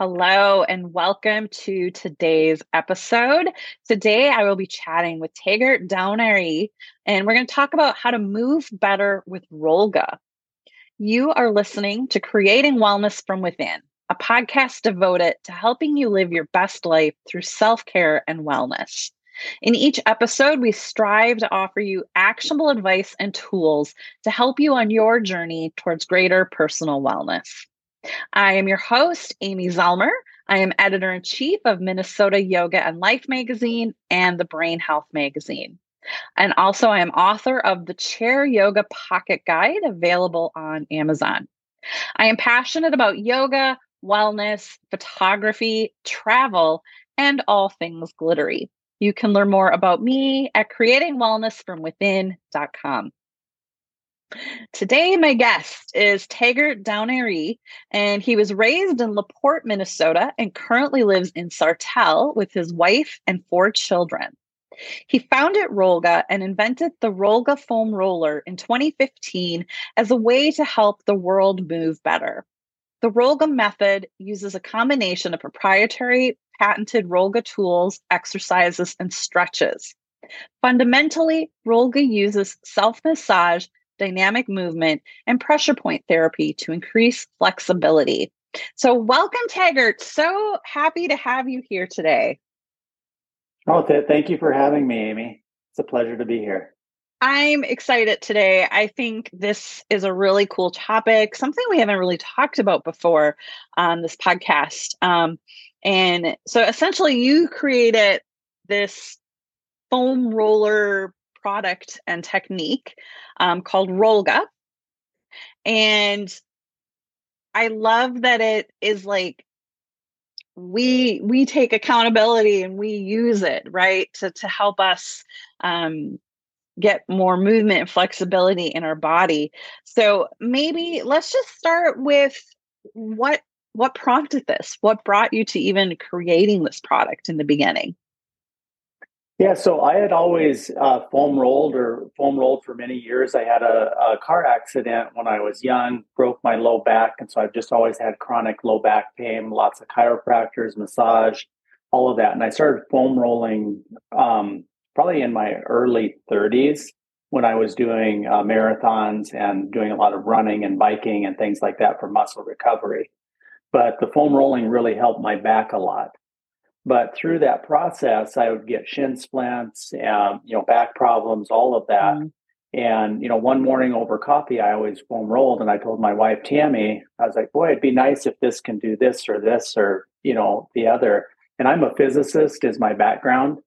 Hello, and welcome to today's episode. Today, I will be chatting with Taggart Downare, and we're going to talk about how to move better with Rollga. You are listening to Creating Wellness from Within, a podcast devoted to helping you live your best life through self care and wellness. In each episode, we strive to offer you actionable advice and tools to help you on your journey towards greater personal wellness. I am your host, Amy Zellmer. I am editor in chief of Minnesota Yoga and Life magazine and the Brain Health magazine. And also, I am author of the Chair Yoga Pocket Guide, available on Amazon. I am passionate about yoga, wellness, photography, travel, and all things glittery. You can learn more about me at creatingwellnessfromwithin.com. Today, my guest is Taggart Downare, and he was raised in LaPorte, Minnesota, and currently lives in Sartell with his wife and four children. He founded Rollga and invented the Rollga foam roller in 2015 as a way to help the world move better. The Rollga method uses a combination of proprietary patented Rollga tools, exercises, and stretches. Fundamentally, Rollga uses self massage dynamic movement, and pressure point therapy to increase flexibility. So, welcome, Taggart. So happy to have you here today. Oh, th- thank you for having me, Amy. It's a pleasure to be here. I'm excited today. I think this is a really cool topic, something we haven't really talked about before on this podcast. Um, and so, essentially, you created this foam roller product and technique um, called Rollga. And I love that it is like we we take accountability and we use it right to to help us um, get more movement and flexibility in our body. So maybe let's just start with what what prompted this? What brought you to even creating this product in the beginning? Yeah, so I had always uh, foam rolled or foam rolled for many years. I had a, a, car accident when I was young, broke my low back. And so I've just always had chronic low back pain, lots of chiropractors, massage, all of that. And I started foam rolling um, probably in my early 30s when I was doing uh, marathons and doing a lot of running and biking and things like that for muscle recovery. But the foam rolling really helped my back a lot. But through that process, I would get shin splints, and you know, back problems, all of that. Mm. And you know, one morning over coffee, I always foam rolled, and I told my wife Tammy, I was like, "Boy, it'd be nice if this can do this or this or you know the other." And I'm a physicist, is my background,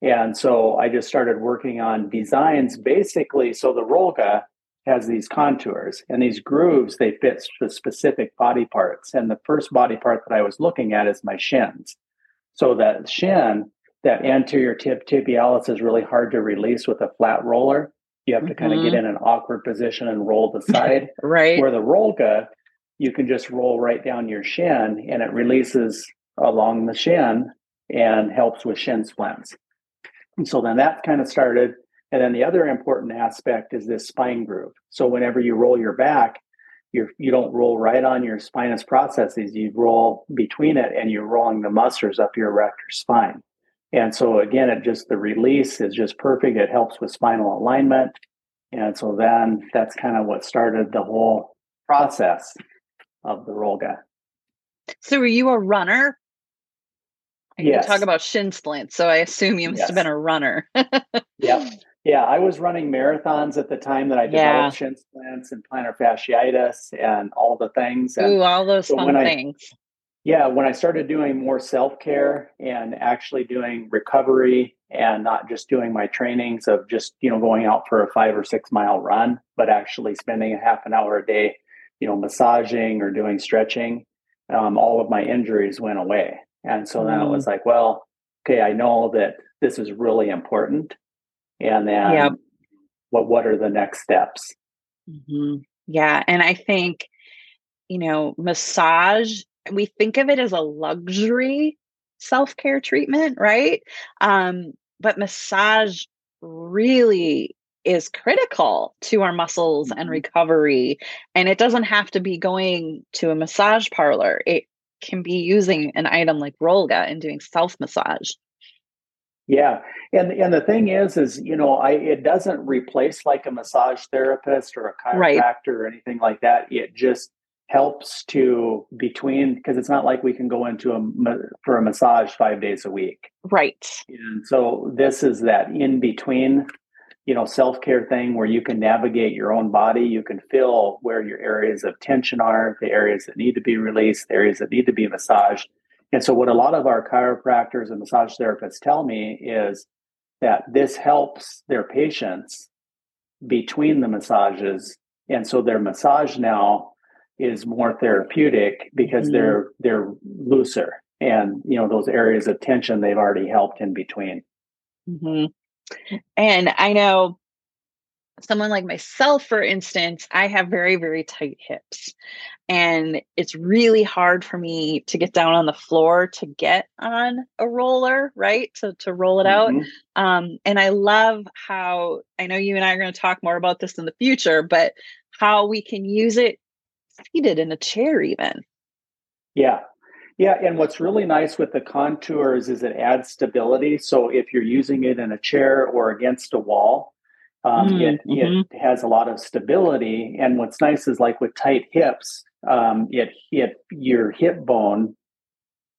and so I just started working on designs, basically. So the Rollga has these contours and these grooves; they fit the specific body parts. And the first body part that I was looking at is my shins. So that shin, that anterior tip tibialis is really hard to release with a flat roller. You have to mm-hmm. kind of get in an awkward position and roll the side. right. Where the Rollga, you can just roll right down your shin and it releases along the shin and helps with shin splints. And so then that kind of started. And then the other important aspect is this spine groove. So whenever you roll your back, you're you don't roll right on your spinous processes you roll between it and you're rolling the muscles up your erector spine and so again it just the release is just perfect it helps with spinal alignment and so then that's kind of what started the whole process of the rollga so were you a runner yes. You talk about shin splints, so I assume you must yes. have been a runner. yeah. Yeah, I was running marathons at the time that I developed yeah. shin splints and plantar fasciitis and all the things. And Ooh, all those so fun things. I, yeah, when I started doing more self care and actually doing recovery and not just doing my trainings of just you know going out for a five or six mile run, but actually spending a half an hour a day, you know, massaging or doing stretching, um, all of my injuries went away. And so then mm. it was like, well, okay, I know that this is really important and then yep. what what are the next steps mm-hmm. yeah and i think you know massage we think of it as a luxury self-care treatment right um but massage really is critical to our muscles and mm-hmm. recovery and it doesn't have to be going to a massage parlor it can be using an item like Rollga and doing self massage. Yeah, and and the thing is, is you know, I it doesn't replace like a massage therapist or a chiropractor right. or anything like that. It just helps to between because it's not like we can go into a for a massage five days a week, right? And so this is that in between, you know, self care thing where you can navigate your own body. You can feel where your areas of tension are, the areas that need to be released, the areas that need to be massaged and so, what a lot of our chiropractors and massage therapists tell me is that this helps their patients between the massages. And so, their massage now is more therapeutic because mm-hmm. they're they're looser and you know those areas of tension they've already helped in between mm-hmm. and i know someone like myself for instance i have very very tight hips and it's really hard for me to get down on the floor to get on a roller right to, to roll it mm-hmm. out um, and i love how i know you and i are going to talk more about this in the future but how we can use it seated in a chair even. Yeah. Yeah and what's really nice with the contours is it adds stability so if you're using it in a chair or against a wall um, mm, it, mm-hmm. it has a lot of stability and what's nice is like with tight hips um, it it your hip bone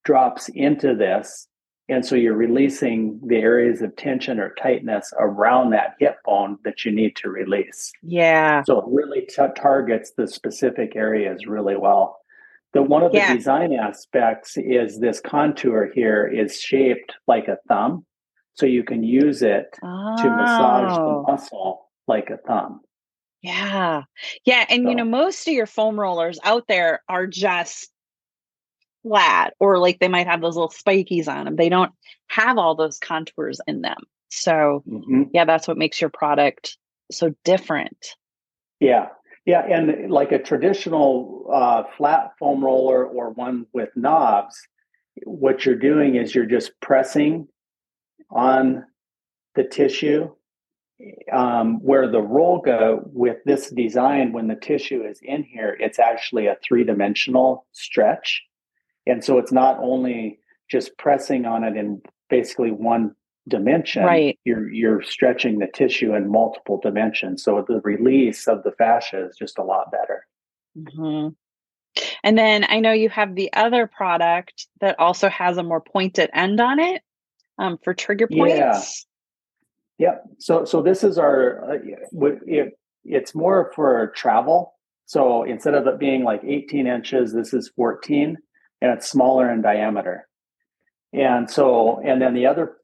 drops into this, and so you're releasing the areas of tension or tightness around that hip bone that you need to release. Yeah. So it really t- targets the specific areas really well. The one of the yeah. design aspects is this contour here is shaped like a thumb, so you can use it oh. to massage the oh. muscle like a thumb. Yeah. Yeah. And, so. you know, most of your foam rollers out there are just flat or like they might have those little spikies on them. They don't have all those contours in them. So, mm-hmm. yeah, that's what makes your product so different. Yeah. Yeah. And like a traditional uh, flat foam roller or one with knobs, what you're doing is you're just pressing on the tissue um, where the Rollga with this design, when the tissue is in here, it's actually a three dimensional stretch. And so it's not only just pressing on it in basically one dimension, right. you're, you're stretching the tissue in multiple dimensions. So the release of the fascia is just a lot better. Mm-hmm. And then I know you have the other product that also has a more pointed end on it um, for trigger points. Yeah. Yep. So so this is our uh, it, it's more for travel. So instead of it being like 18 inches, this is 14, and it's smaller in diameter. And so and then the other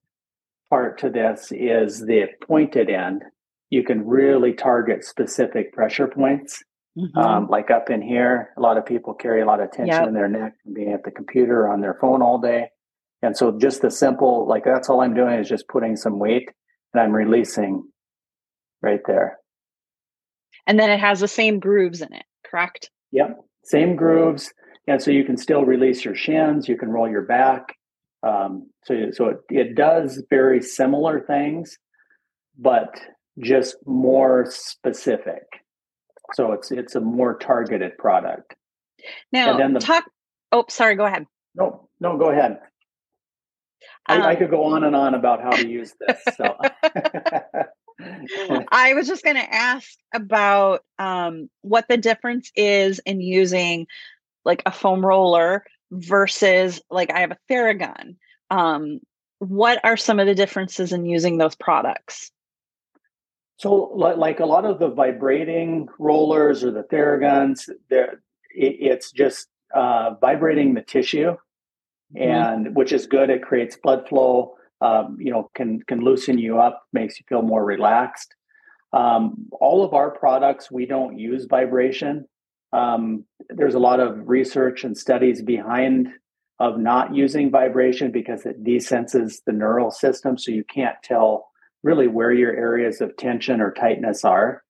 part to this is the pointed end. You can really target specific pressure points. Mm-hmm. Um, like up in here, a lot of people carry a lot of tension yep. in their neck from being at the computer on their phone all day. And so just the simple, like that's all I'm doing is just putting some weight and I'm releasing right there. And then it has the same grooves in it, correct? Yep, same grooves. And so you can still release your shins, you can roll your back. Um, so so it, it does very similar things, but just more specific. So it's it's a more targeted product. Now, the, talk. Oh, sorry. Go ahead. No, no, go ahead. I, um, I, could go on and on about how to use this. So. I was just going to ask about um, what the difference is in using like a foam roller versus like I have a Theragun. Um, what are some of the differences in using those products? So, like a lot of the vibrating rollers or the Theraguns, there it's just uh, vibrating the tissue Mm-hmm. and which is good. It creates blood flow. Um, you know, can can loosen you up, makes you feel more relaxed. Um, all of our products, we don't use vibration. Um, there's a lot of research and studies behind of not using vibration because it desenses the neural system, so you can't tell really where your areas of tension or tightness are.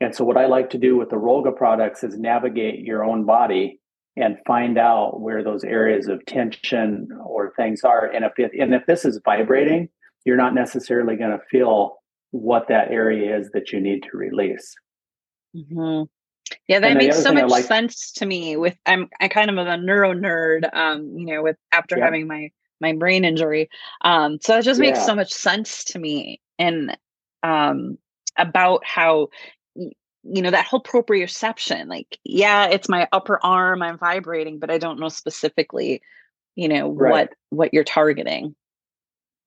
And so, what I like to do with the Rollga products is navigate your own body and find out where those areas of tension or things are. And if it, and if this is vibrating, you're not necessarily going to feel what that area is that you need to release. Mm-hmm. Yeah, that makes so much like, sense to me. With I'm I kind of am a neuro nerd, um, you know, with after yeah. having my my brain injury. Um, so it just makes yeah. so much sense to me. And um about how you know that whole proprioception like yeah it's my upper arm i'm vibrating but i don't know specifically you know right. what what you're targeting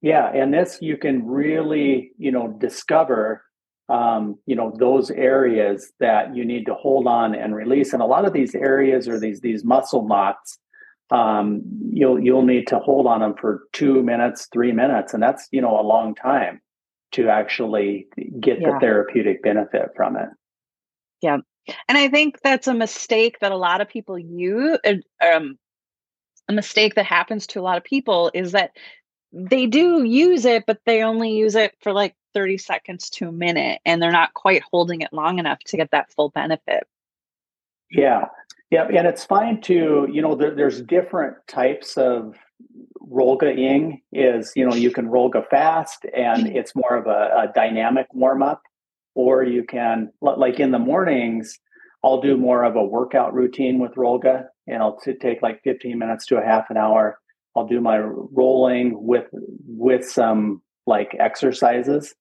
yeah and this you can really you know discover um, you know those areas that you need to hold on and release and a lot of these areas or these these muscle knots um, you'll you'll need to hold on them for two minutes three minutes and that's you know a long time to actually get yeah. the therapeutic benefit from it yeah. And i think that's a mistake that a lot of people use um, a mistake that happens to a lot of people is that they do use it but they only use it for like 30 seconds to a minute and they're not quite holding it long enough to get that full benefit. Yeah. Yeah and it's fine to you know there, there's different types of rollga ing is you know you can rollga fast and mm-hmm. it's more of a, a dynamic warm up or you can like in the mornings i'll do more of a workout routine with rollga and i'll t- take like 15 minutes to a half an hour. I'll do my rolling with with some like exercises.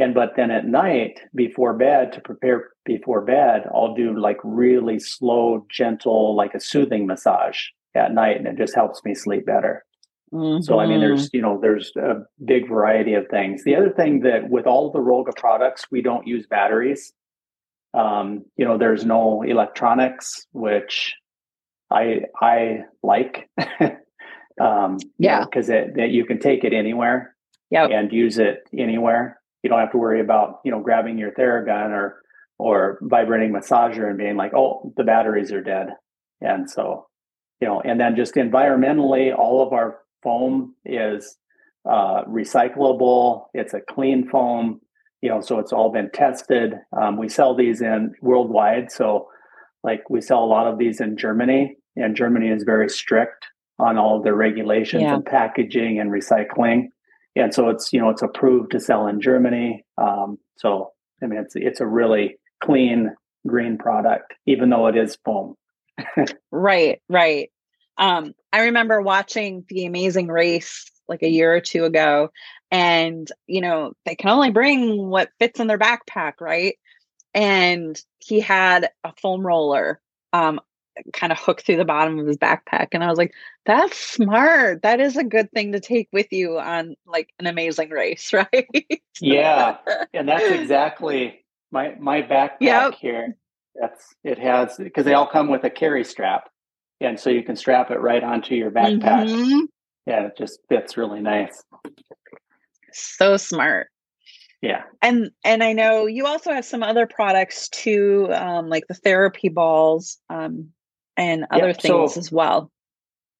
And but then at night before bed to prepare before bed i'll do like really slow gentle like a soothing massage at night and it just helps me sleep better mm-hmm. so i mean there's mm-hmm. you know there's a big variety of things. The other thing that with all the rollga products we don't use batteries. Um, you know there's no electronics which i i like. Um yeah. because it that you can take it anywhere Yeah, and use it anywhere. You don't have to worry about you know grabbing your theragun or or vibrating massager and being like oh the batteries are dead. And so you know, and then just environmentally, all of our foam is uh, recyclable. It's a clean foam, you know, so it's all been tested. Um, we sell these in worldwide. So, like, we sell a lot of these in Germany, and Germany is very strict on all of their regulations yeah. and packaging and recycling. And so it's you know it's approved to sell in Germany. Um, so I mean it's it's a really clean green product, even though it is foam right, right. Um, I remember watching The Amazing Race like a year or two ago, and you know, they can only bring what fits in their backpack, right? And he had a foam roller um kind of hooked through the bottom of his backpack and i was like that's smart. That is a good thing to take with you on like an amazing race right? Yeah. And that's exactly my my backpack yep. here. That's it has because they all come with a carry strap, and so you can strap it right onto your backpack. Mm-hmm. Yeah, it just fits really nice. So smart. Yeah. And and I know you also have some other products too, um, like the therapy balls um, and other yep. things so, as well.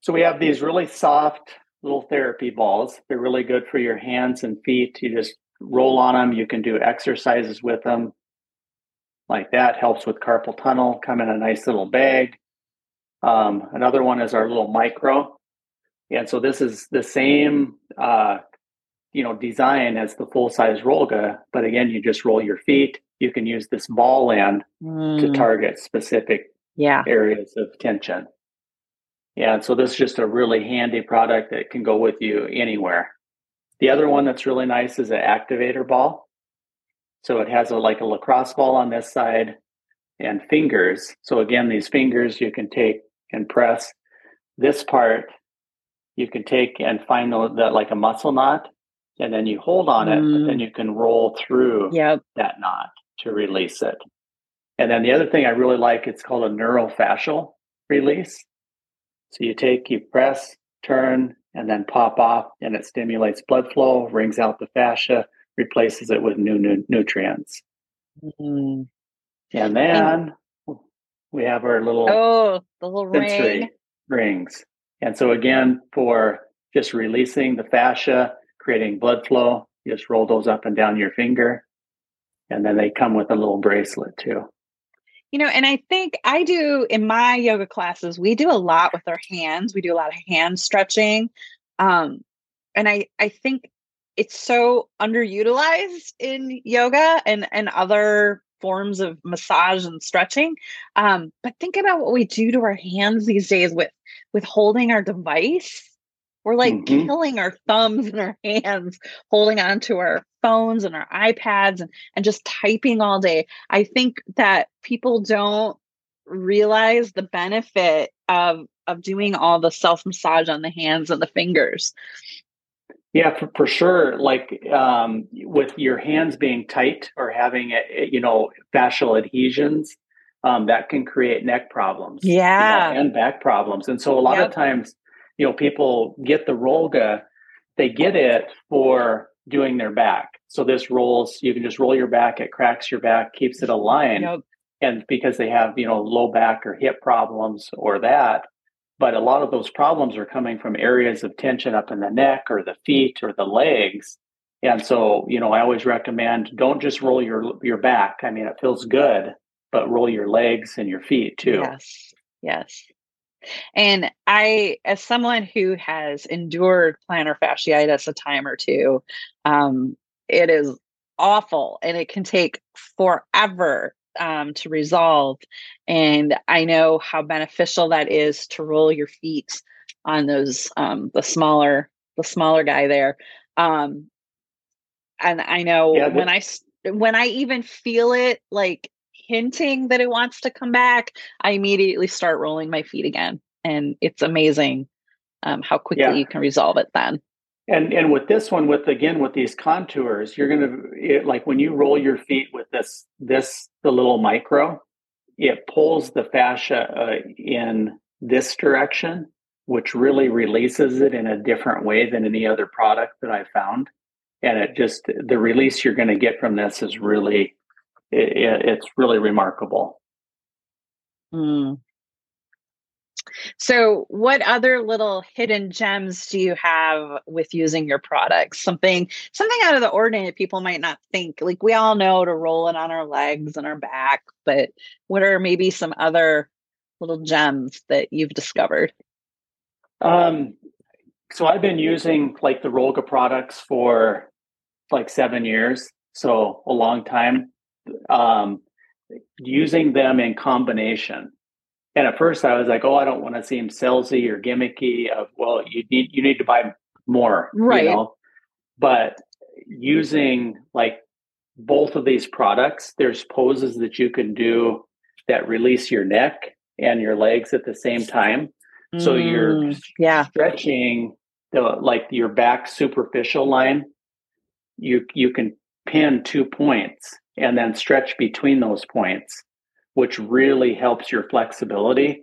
So we have these really soft little therapy balls. They're really good for your hands and feet. You just roll on them. You can do exercises with them like that helps with carpal tunnel come in a nice little bag um, another one is our little micro and so this is the same uh, you know design as the full size rollga but again you just roll your feet you can use this ball end mm. to target specific yeah. areas of tension yeah and so this is just a really handy product that can go with you anywhere the other one that's really nice is an activator ball so it has a like a lacrosse ball on this side and fingers. So again, these fingers you can take and press. This part you can take and find the, that like a muscle knot, and then you hold on it, mm. then you can roll through yep. that knot to release it. And then the other thing I really like, it's called a neurofascial release. So you take, you press, turn, and then pop off, and it stimulates blood flow, wrings out the fascia, replaces it with new, new nutrients. Mm-hmm. And then and, we have our little oh the little ring. rings. And so again, for just releasing the fascia, creating blood flow, you just roll those up and down your finger. And then they come with a little bracelet too. You know, and I think I do in my yoga classes, we do a lot with our hands. We do a lot of hand stretching. Um, and I I think it's so underutilized in yoga and and other forms of massage and stretching. Um, but think about what we do to our hands these days with with holding our device. We're like mm-hmm. killing our thumbs and our hands holding onto our phones and our iPads and, and just typing all day. I think that people don't realize the benefit of of doing all the self massage on the hands and the fingers. Yeah, for, for sure. Like um, with your hands being tight or having, a, you know, fascial adhesions, um, that can create neck problems. Yeah. You know, and back problems. And so a lot yep. of times, you know, people get the Rollga, they get it for doing their back. So this rolls, you can just roll your back, it cracks your back, keeps it aligned. Yep. And because they have, you know, low back or hip problems or that, but a lot of those problems are coming from areas of tension up in the neck or the feet or the legs. And so, you know, I always recommend don't just roll your your back. I mean, it feels good, but roll your legs and your feet too. Yes. Yes. And I, as someone who has endured plantar fasciitis a time or two, um, it is awful and it can take forever um, to resolve. And I know how beneficial that is to roll your feet on those um, the smaller the smaller guy there. Um, and I know yeah, when I when I even feel it like hinting that it wants to come back, I immediately start rolling my feet again, and it's amazing um, how quickly yeah. you can resolve it then. And and with this one, with again with these contours, you're gonna it, like when you roll your feet with this this the little micro, it pulls the fascia uh, in this direction, which really releases it in a different way than any other product that I found. And it just the release you're going to get from this is really it, it's really remarkable. Mm. So, what other little hidden gems do you have with using your products? Something something out of the ordinary people might not think. Like we all know to roll it on our legs and our back, but what are maybe some other little gems that you've discovered? Um so I've been using like the Rollga products for like 7 years, so a long time. Um using them in combination and at first I was like, oh, I don't want to seem salesy or gimmicky of, well, you need you need to buy more. Right. You know? But using like both of these products, there's poses that you can do that release your neck and your legs at the same time. So mm, you're yeah stretching the like your back superficial line. You you can pin two points and then stretch between those points which really helps your flexibility.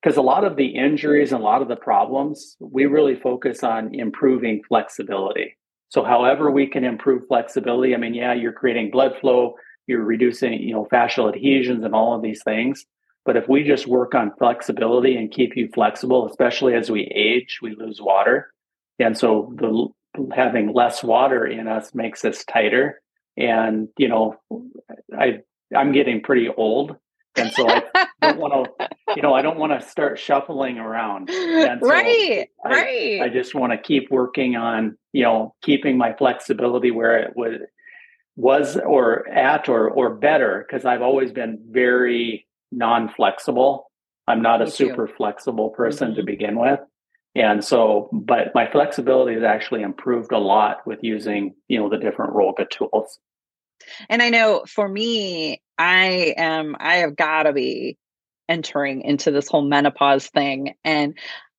Because a lot of the injuries and a lot of the problems, we really focus on improving flexibility. So, however, we can improve flexibility, I mean, yeah, you're creating blood flow, you're reducing, you know, fascial adhesions and all of these things. But if we just work on flexibility and keep you flexible, especially as we age, we lose water. And so the having less water in us makes us tighter. And, you know, I I'm getting pretty old and so I don't want to, you know, I don't want to start shuffling around. So right, I, right. I just want to keep working on, you know, keeping my flexibility where it was was or at or or better because I've always been very non-flexible. I'm not Me a super too. flexible person mm-hmm. to begin with. And so, but my flexibility has actually improved a lot with using, you know, the different Rollga tools. And I know for me, I am, I have got to be entering into this whole menopause thing. And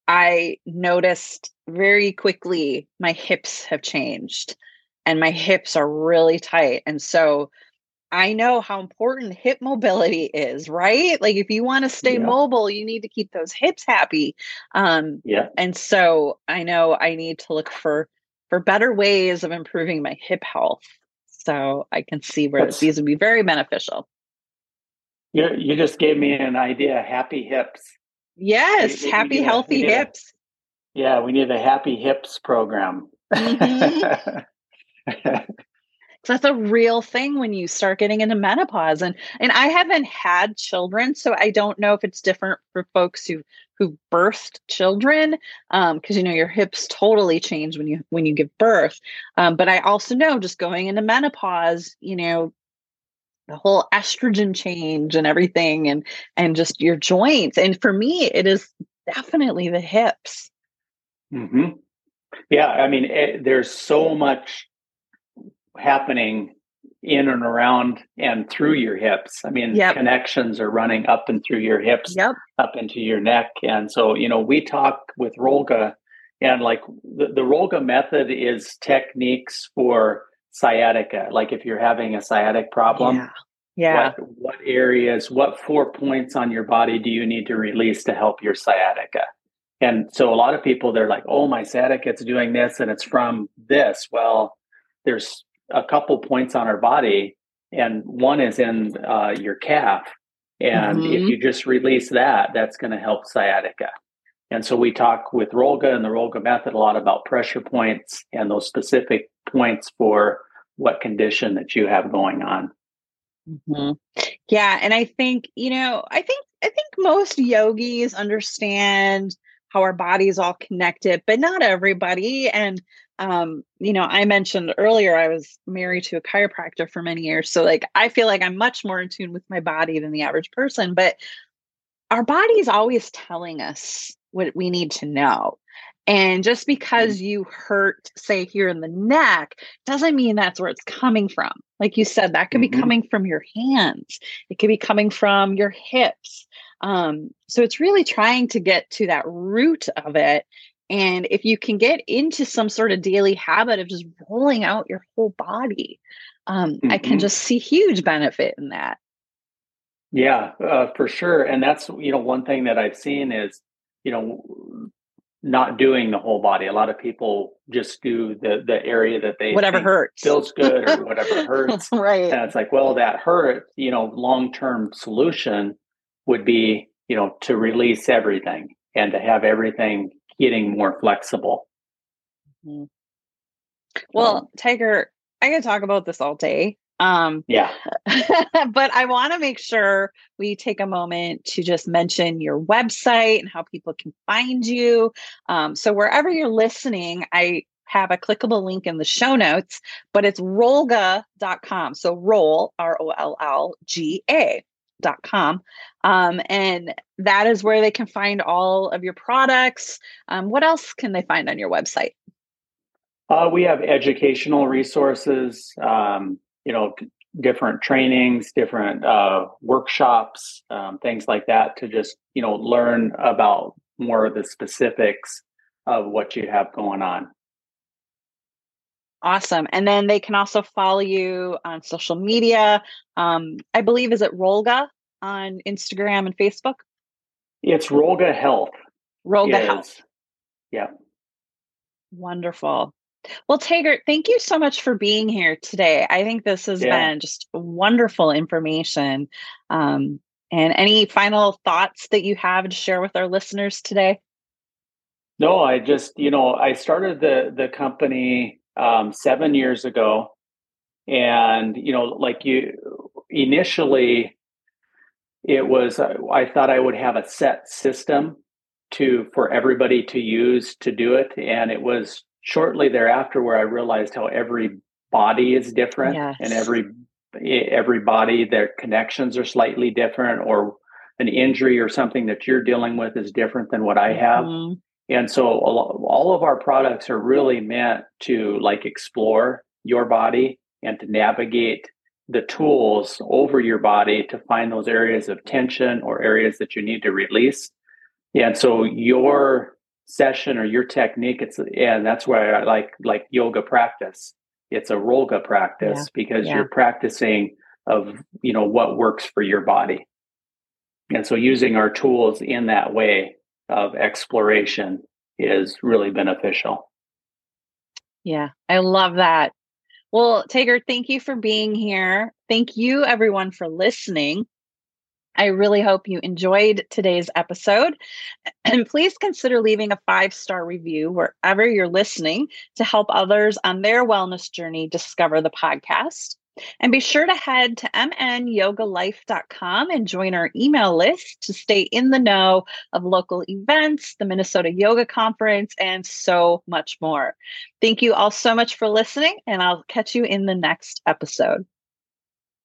I noticed very quickly my hips have changed and my hips are really tight. And so I know how important hip mobility is, right? Like if you want to stay yeah. mobile, you need to keep those hips happy. Um yeah. and so I know I need to look for for better ways of improving my hip health. So I can see where That's, these would be very beneficial. You, you just gave me an idea happy hips. Yes, we, happy, we healthy a, hips. A, yeah, we need a happy hips program. Mm-hmm. that's a real thing when you start getting into menopause and and I haven't had children so I don't know if it's different for folks who who birthed children um because you know your hips totally change when you when you give birth. Um but I also know just going into menopause you know the whole estrogen change and everything and and just your joints. And for me it is definitely the hips. Mm-hmm. yeah i mean it, eh, there's so much happening in and around and through mm. your hips. I mean yep. connections are running up and through your hips yep. up into your neck. And so you know we talk with rollga and like the, the rollga method is techniques for sciatica. Like if you're having a sciatic problem yeah, yeah. What, what areas what four points on your body do you need to release to help your sciatica? And so a lot of people they're like oh my sciatica it's doing this and it's from this. Well there's a couple points on our body and one is in uh, your calf and mm-hmm. if you just release that that's going to help sciatica and so we talk with Rollga and the Rollga method a lot about pressure points and those specific points for what condition that you have going on. Mm-hmm. Yeah, and I think you know, I think I think most yogis understand how our bodies all connected, but not everybody. And um, you know, I mentioned earlier I was married to a chiropractor for many years, so like I feel like I'm much more in tune with my body than the average person. But our body is always telling us what we need to know. And just because mm. you hurt, say, here in the neck, doesn't mean that's where it's coming from. Like you said, that could mm-hmm. be coming from your hands, it could be coming from your hips. Um, so it's really trying to get to that root of it. And if you can get into some sort of daily habit of just rolling out your whole body, um, mm-hmm. I can mm-hmm. just see huge benefit in that. Yeah, uh, for sure. And that's, you know, one thing that I've seen is, you know, not doing the whole body. A lot of people just do the the area that they whatever hurts feels good or whatever hurts. right. And it's like, well, that hurt, you know, long-term solution would be, you know, to release everything and to have everything getting more flexible. Mm-hmm. Well, um, Tiger, I can talk about this all day. Um, yeah. but I want to make sure we take a moment to just mention your website and how people can find you. Um, so, wherever you're listening, I have a clickable link in the show notes, but it's rollga.com. So, roll, R O L L G A. Um, and that is where they can find all of your products. Um, what else can they find on your website? Uh, we have educational resources um, you know different trainings different uh, workshops um, things like that to just you know learn about more of the specifics of what you have going on awesome and then they can also follow you on social media um, i believe is it rollga on instagram and facebook it's rollga health rollga health yeah wonderful well, Taggart, thank you so much for being here today. I think this has yeah. been just wonderful information. Um, and any final thoughts that you have to share with our listeners today? No, I just, you know, I started the the company um, seven years ago, and you know, like you initially, it was uh, I thought I would have a set system to for everybody to use to do it, and it was shortly thereafter where I realized how every body is different yes. and every every body their connections are slightly different or an injury or something that you're dealing with is different than what I have. Mm-hmm. And so all of our products are really meant to like explore your body and to navigate the tools over your body to find those areas of tension or areas that you need to release. And so your session or your technique it's and that's why i like like yoga practice it's a rollga practice yeah. because yeah. you're practicing of you know what works for your body and so using our tools in that way of exploration is really beneficial yeah i love that well Taggart thank you for being here thank you everyone for listening I really hope you enjoyed today's episode. And please consider leaving a five star review wherever you're listening to help others on their wellness journey discover the podcast. And be sure to head to mnyogalife.com and join our email list to stay in the know of local events, the Minnesota Yoga Conference, and so much more. Thank you all so much for listening, and I'll catch you in the next episode.